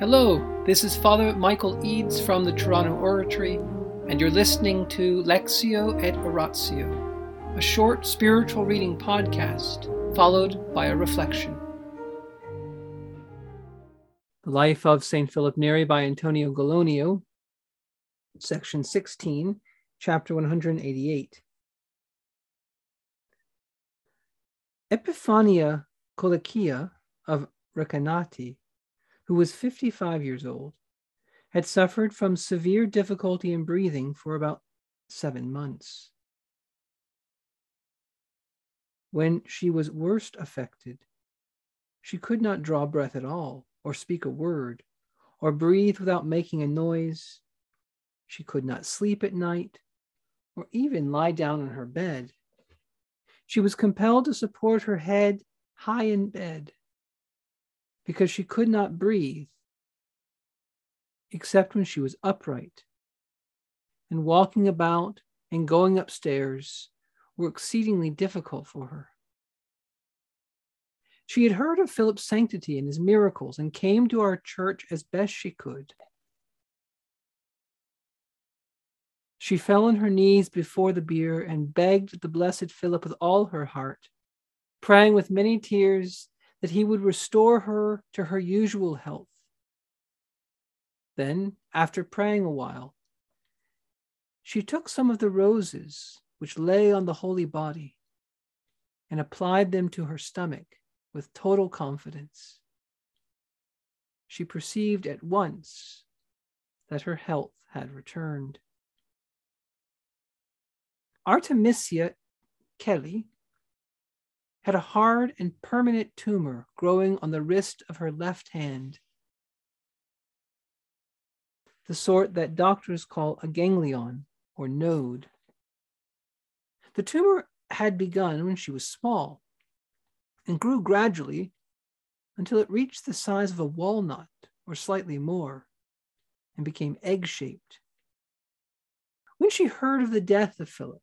Hello, this is Father Michael Eads from the Toronto Oratory, and you're listening to Lectio et Oratio, a short spiritual reading podcast followed by a reflection. The Life of St. Philip Neri by Antonio Gallonio, section 16, chapter 188. Epiphania Colicia of Recanati who was 55 years old, had suffered from severe difficulty in breathing for about seven months. When she was worst affected, she could not draw breath at all, or speak a word, or breathe without making a noise. She could not sleep at night, or even lie down on her bed. She was compelled to support her head high in bed because she could not breathe except when she was upright. And walking about and going upstairs were exceedingly difficult for her. She had heard of Philip's sanctity and his miracles and came to our church as best she could. She fell on her knees before the bier and begged the blessed Philip with all her heart, praying with many tears that he would restore her to her usual health. Then, after praying a while, she took some of the roses which lay on the holy body and applied them to her stomach with total confidence. She perceived at once that her health had returned. Artemisia Kelly had a hard and permanent tumor growing on the wrist of her left hand, the sort that doctors call a ganglion or node. The tumor had begun when she was small and grew gradually until it reached the size of a walnut or slightly more and became egg shaped. When she heard of the death of Philip,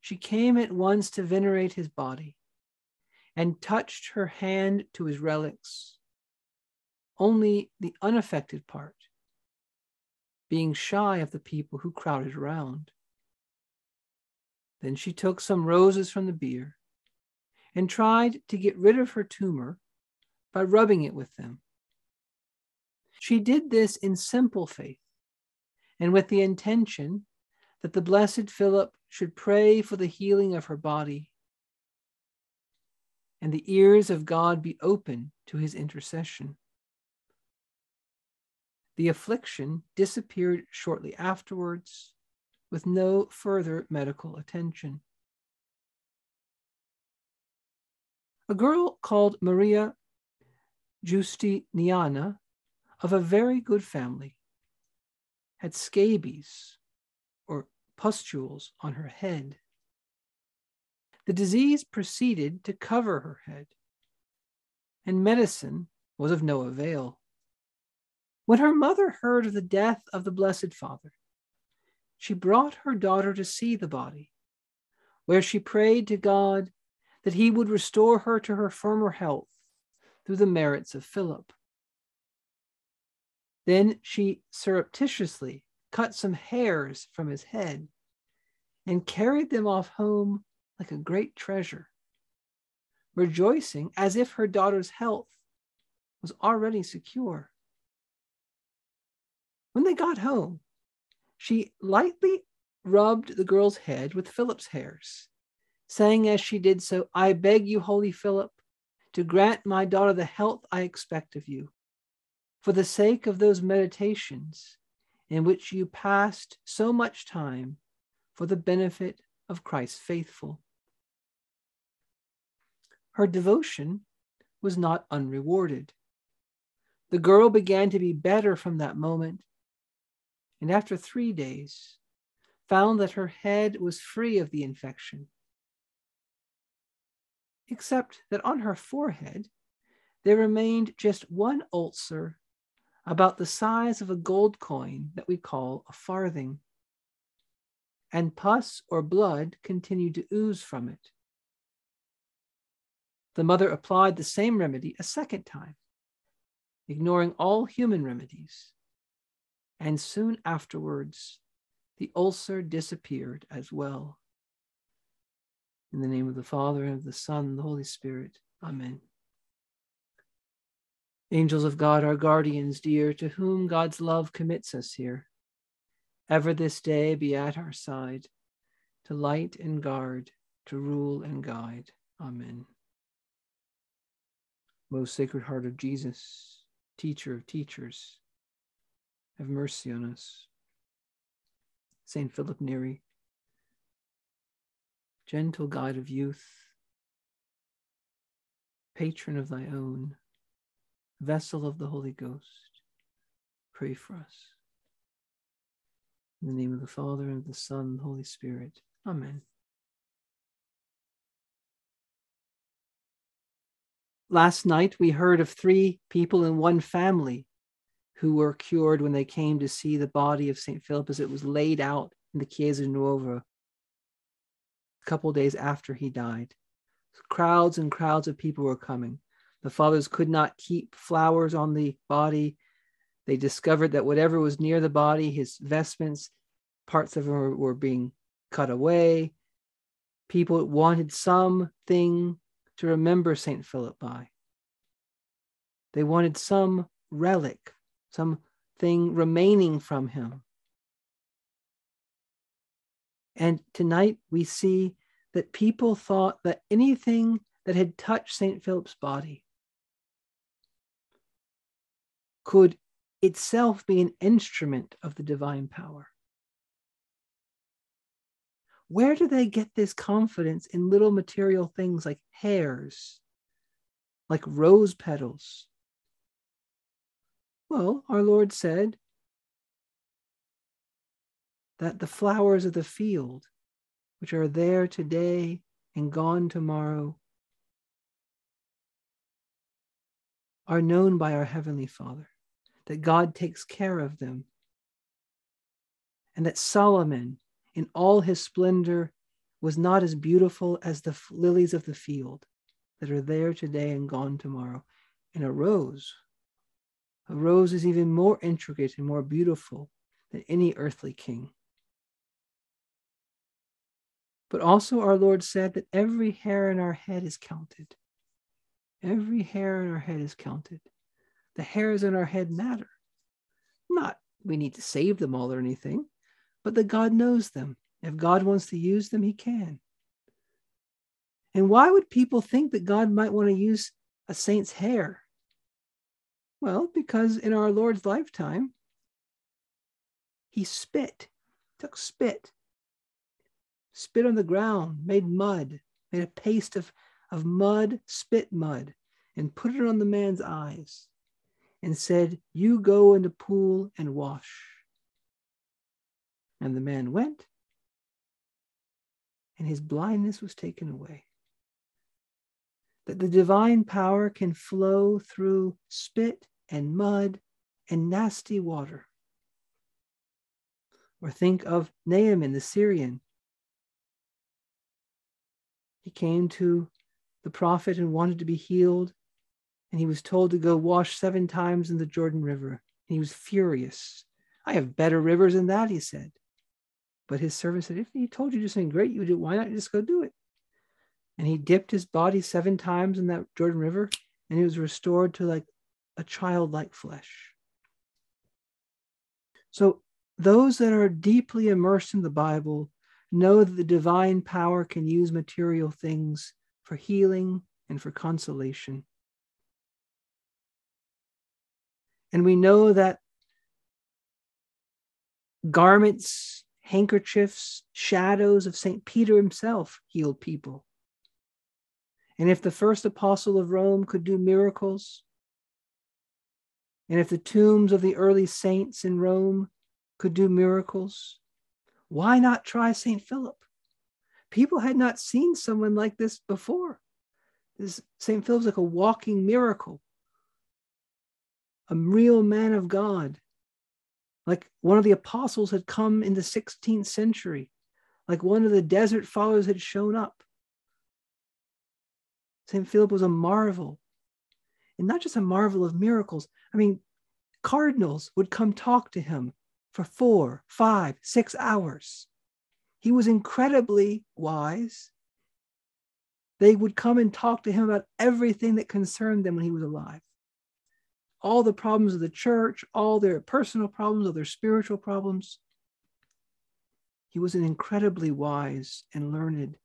she came at once to venerate his body and touched her hand to his relics, only the unaffected part, being shy of the people who crowded around. Then she took some roses from the bier and tried to get rid of her tumor by rubbing it with them. She did this in simple faith and with the intention that the blessed Philip should pray for the healing of her body and the ears of God be open to his intercession. The affliction disappeared shortly afterwards with no further medical attention. A girl called Maria Justiniana of a very good family had scabies or pustules on her head. The disease proceeded to cover her head, and medicine was of no avail. When her mother heard of the death of the Blessed Father, she brought her daughter to see the body, where she prayed to God that he would restore her to her former health through the merits of Philip. Then she surreptitiously cut some hairs from his head and carried them off home like a great treasure, rejoicing as if her daughter's health was already secure. When they got home, she lightly rubbed the girl's head with Philip's hairs, saying as she did so, I beg you, Holy Philip, to grant my daughter the health I expect of you, for the sake of those meditations in which you passed so much time for the benefit of Christ's faithful. Her devotion was not unrewarded. The girl began to be better from that moment, and after three days, found that her head was free of the infection, except that on her forehead there remained just one ulcer about the size of a gold coin that we call a farthing, and pus or blood continued to ooze from it. The mother applied the same remedy a second time, ignoring all human remedies. And soon afterwards, the ulcer disappeared as well. In the name of the Father, and of the Son, and the Holy Spirit. Amen. Angels of God, our guardians dear, to whom God's love commits us here, ever this day be at our side, to light and guard, to rule and guide. Amen. Most Sacred Heart of Jesus, Teacher of teachers, have mercy on us. Saint Philip Neri, gentle guide of youth, patron of thy own, vessel of the Holy Ghost, pray for us. In the name of the Father, and of the Son, and the Holy Spirit. Amen. Last night, we heard of three people in one family who were cured when they came to see the body of St. Philip as it was laid out in the Chiesa Nuova a couple days after he died. Crowds and crowds of people were coming. The fathers could not keep flowers on the body. They discovered that whatever was near the body, his vestments, parts of them were, were being cut away. People wanted something to remember St. Philip by. They wanted some relic something remaining from him. And tonight we see that people thought that anything that had touched St. Philip's body could itself be an instrument of the divine power. Where do they get this confidence in little material things like hairs, like rose petals, well, our Lord said that the flowers of the field, which are there today and gone tomorrow, are known by our Heavenly Father, that God takes care of them, and that Solomon, in all his splendor, was not as beautiful as the lilies of the field that are there today and gone tomorrow. And a rose a rose is even more intricate and more beautiful than any earthly king. But also, our Lord said that every hair in our head is counted. Every hair in our head is counted. The hairs in our head matter. Not we need to save them all or anything, but that God knows them. If God wants to use them, He can. And why would people think that God might want to use a saint's hair? Well, because in our Lord's lifetime, he spit, took spit, spit on the ground, made mud, made a paste of, of mud, spit mud, and put it on the man's eyes and said, You go in the pool and wash. And the man went, and his blindness was taken away that the divine power can flow through spit and mud and nasty water. Or think of Naaman the Syrian. He came to the prophet and wanted to be healed, and he was told to go wash seven times in the Jordan River. And he was furious. I have better rivers than that, he said. But his servant said, If he told you to do something great, you would do, why not just go do it? and he dipped his body seven times in that Jordan River, and he was restored to like a childlike flesh. So, those that are deeply immersed in the Bible know that the divine power can use material things for healing and for consolation. And we know that garments, handkerchiefs, shadows of St. Peter himself healed people. And if the first apostle of Rome could do miracles, and if the tombs of the early saints in Rome could do miracles, why not try St. Philip? People had not seen someone like this before. This St. Philip's like a walking miracle, a real man of God, like one of the apostles had come in the 16th century, like one of the desert fathers had shown up. St. Philip was a marvel. And not just a marvel of miracles, I mean, cardinals would come talk to him for four, five, six hours. He was incredibly wise. They would come and talk to him about everything that concerned them when he was alive. All the problems of the church, all their personal problems, all their spiritual problems. He was an incredibly wise and learned,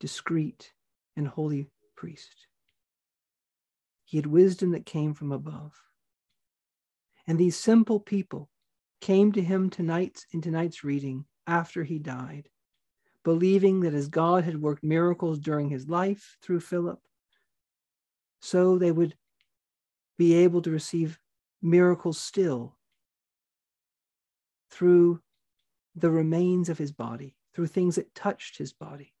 discreet, and holy priest. He had wisdom that came from above. And these simple people came to him tonight in tonight's reading after he died, believing that as God had worked miracles during his life through Philip, so they would be able to receive miracles still through the remains of his body, through things that touched his body.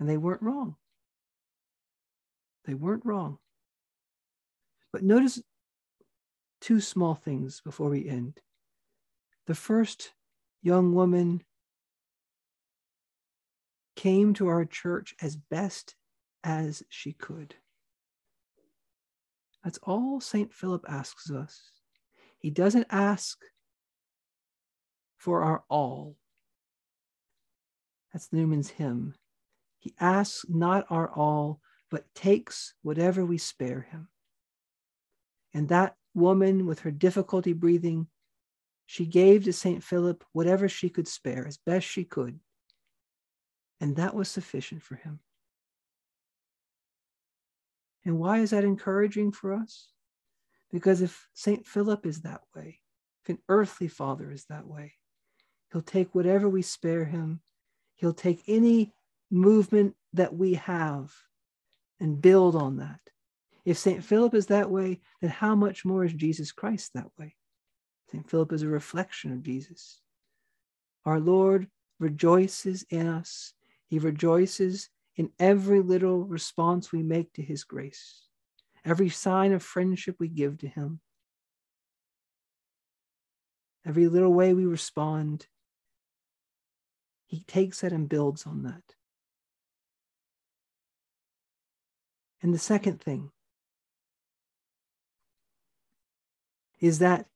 And they weren't wrong. They weren't wrong. But notice two small things before we end. The first young woman came to our church as best as she could. That's all St. Philip asks us. He doesn't ask for our all. That's Newman's hymn. He asks not our all, but takes whatever we spare him. And that woman, with her difficulty breathing, she gave to St. Philip whatever she could spare as best she could. And that was sufficient for him. And why is that encouraging for us? Because if St. Philip is that way, if an earthly father is that way, he'll take whatever we spare him, he'll take any movement that we have and build on that. If St. Philip is that way, then how much more is Jesus Christ that way? St. Philip is a reflection of Jesus. Our Lord rejoices in us. He rejoices in every little response we make to his grace, every sign of friendship we give to him, every little way we respond. He takes that and builds on that. And the second thing is that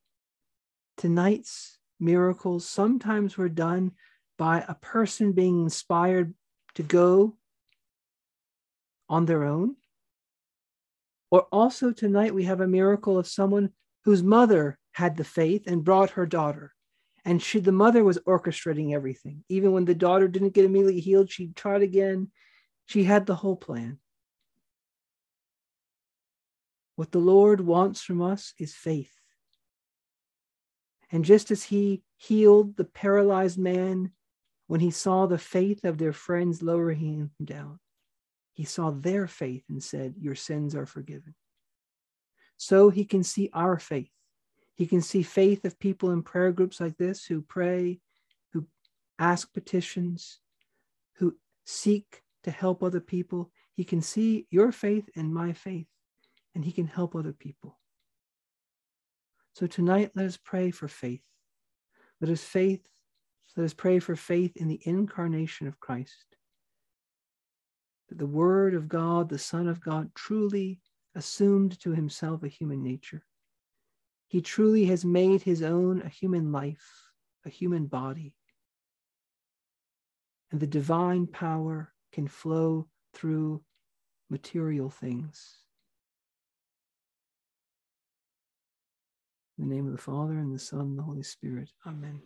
tonight's miracles sometimes were done by a person being inspired to go on their own. Or also tonight, we have a miracle of someone whose mother had the faith and brought her daughter. And she, the mother was orchestrating everything. Even when the daughter didn't get immediately healed, she tried again. She had the whole plan. What the Lord wants from us is faith. And just as he healed the paralyzed man when he saw the faith of their friends lowering him down, he saw their faith and said, Your sins are forgiven. So he can see our faith. He can see faith of people in prayer groups like this who pray, who ask petitions, who seek to help other people. He can see your faith and my faith and he can help other people. So tonight, let us pray for faith. Let us faith, let us pray for faith in the incarnation of Christ. That the Word of God, the Son of God, truly assumed to himself a human nature. He truly has made his own a human life, a human body. And the divine power can flow through material things. In the name of the Father, and the Son, and the Holy Spirit. Amen.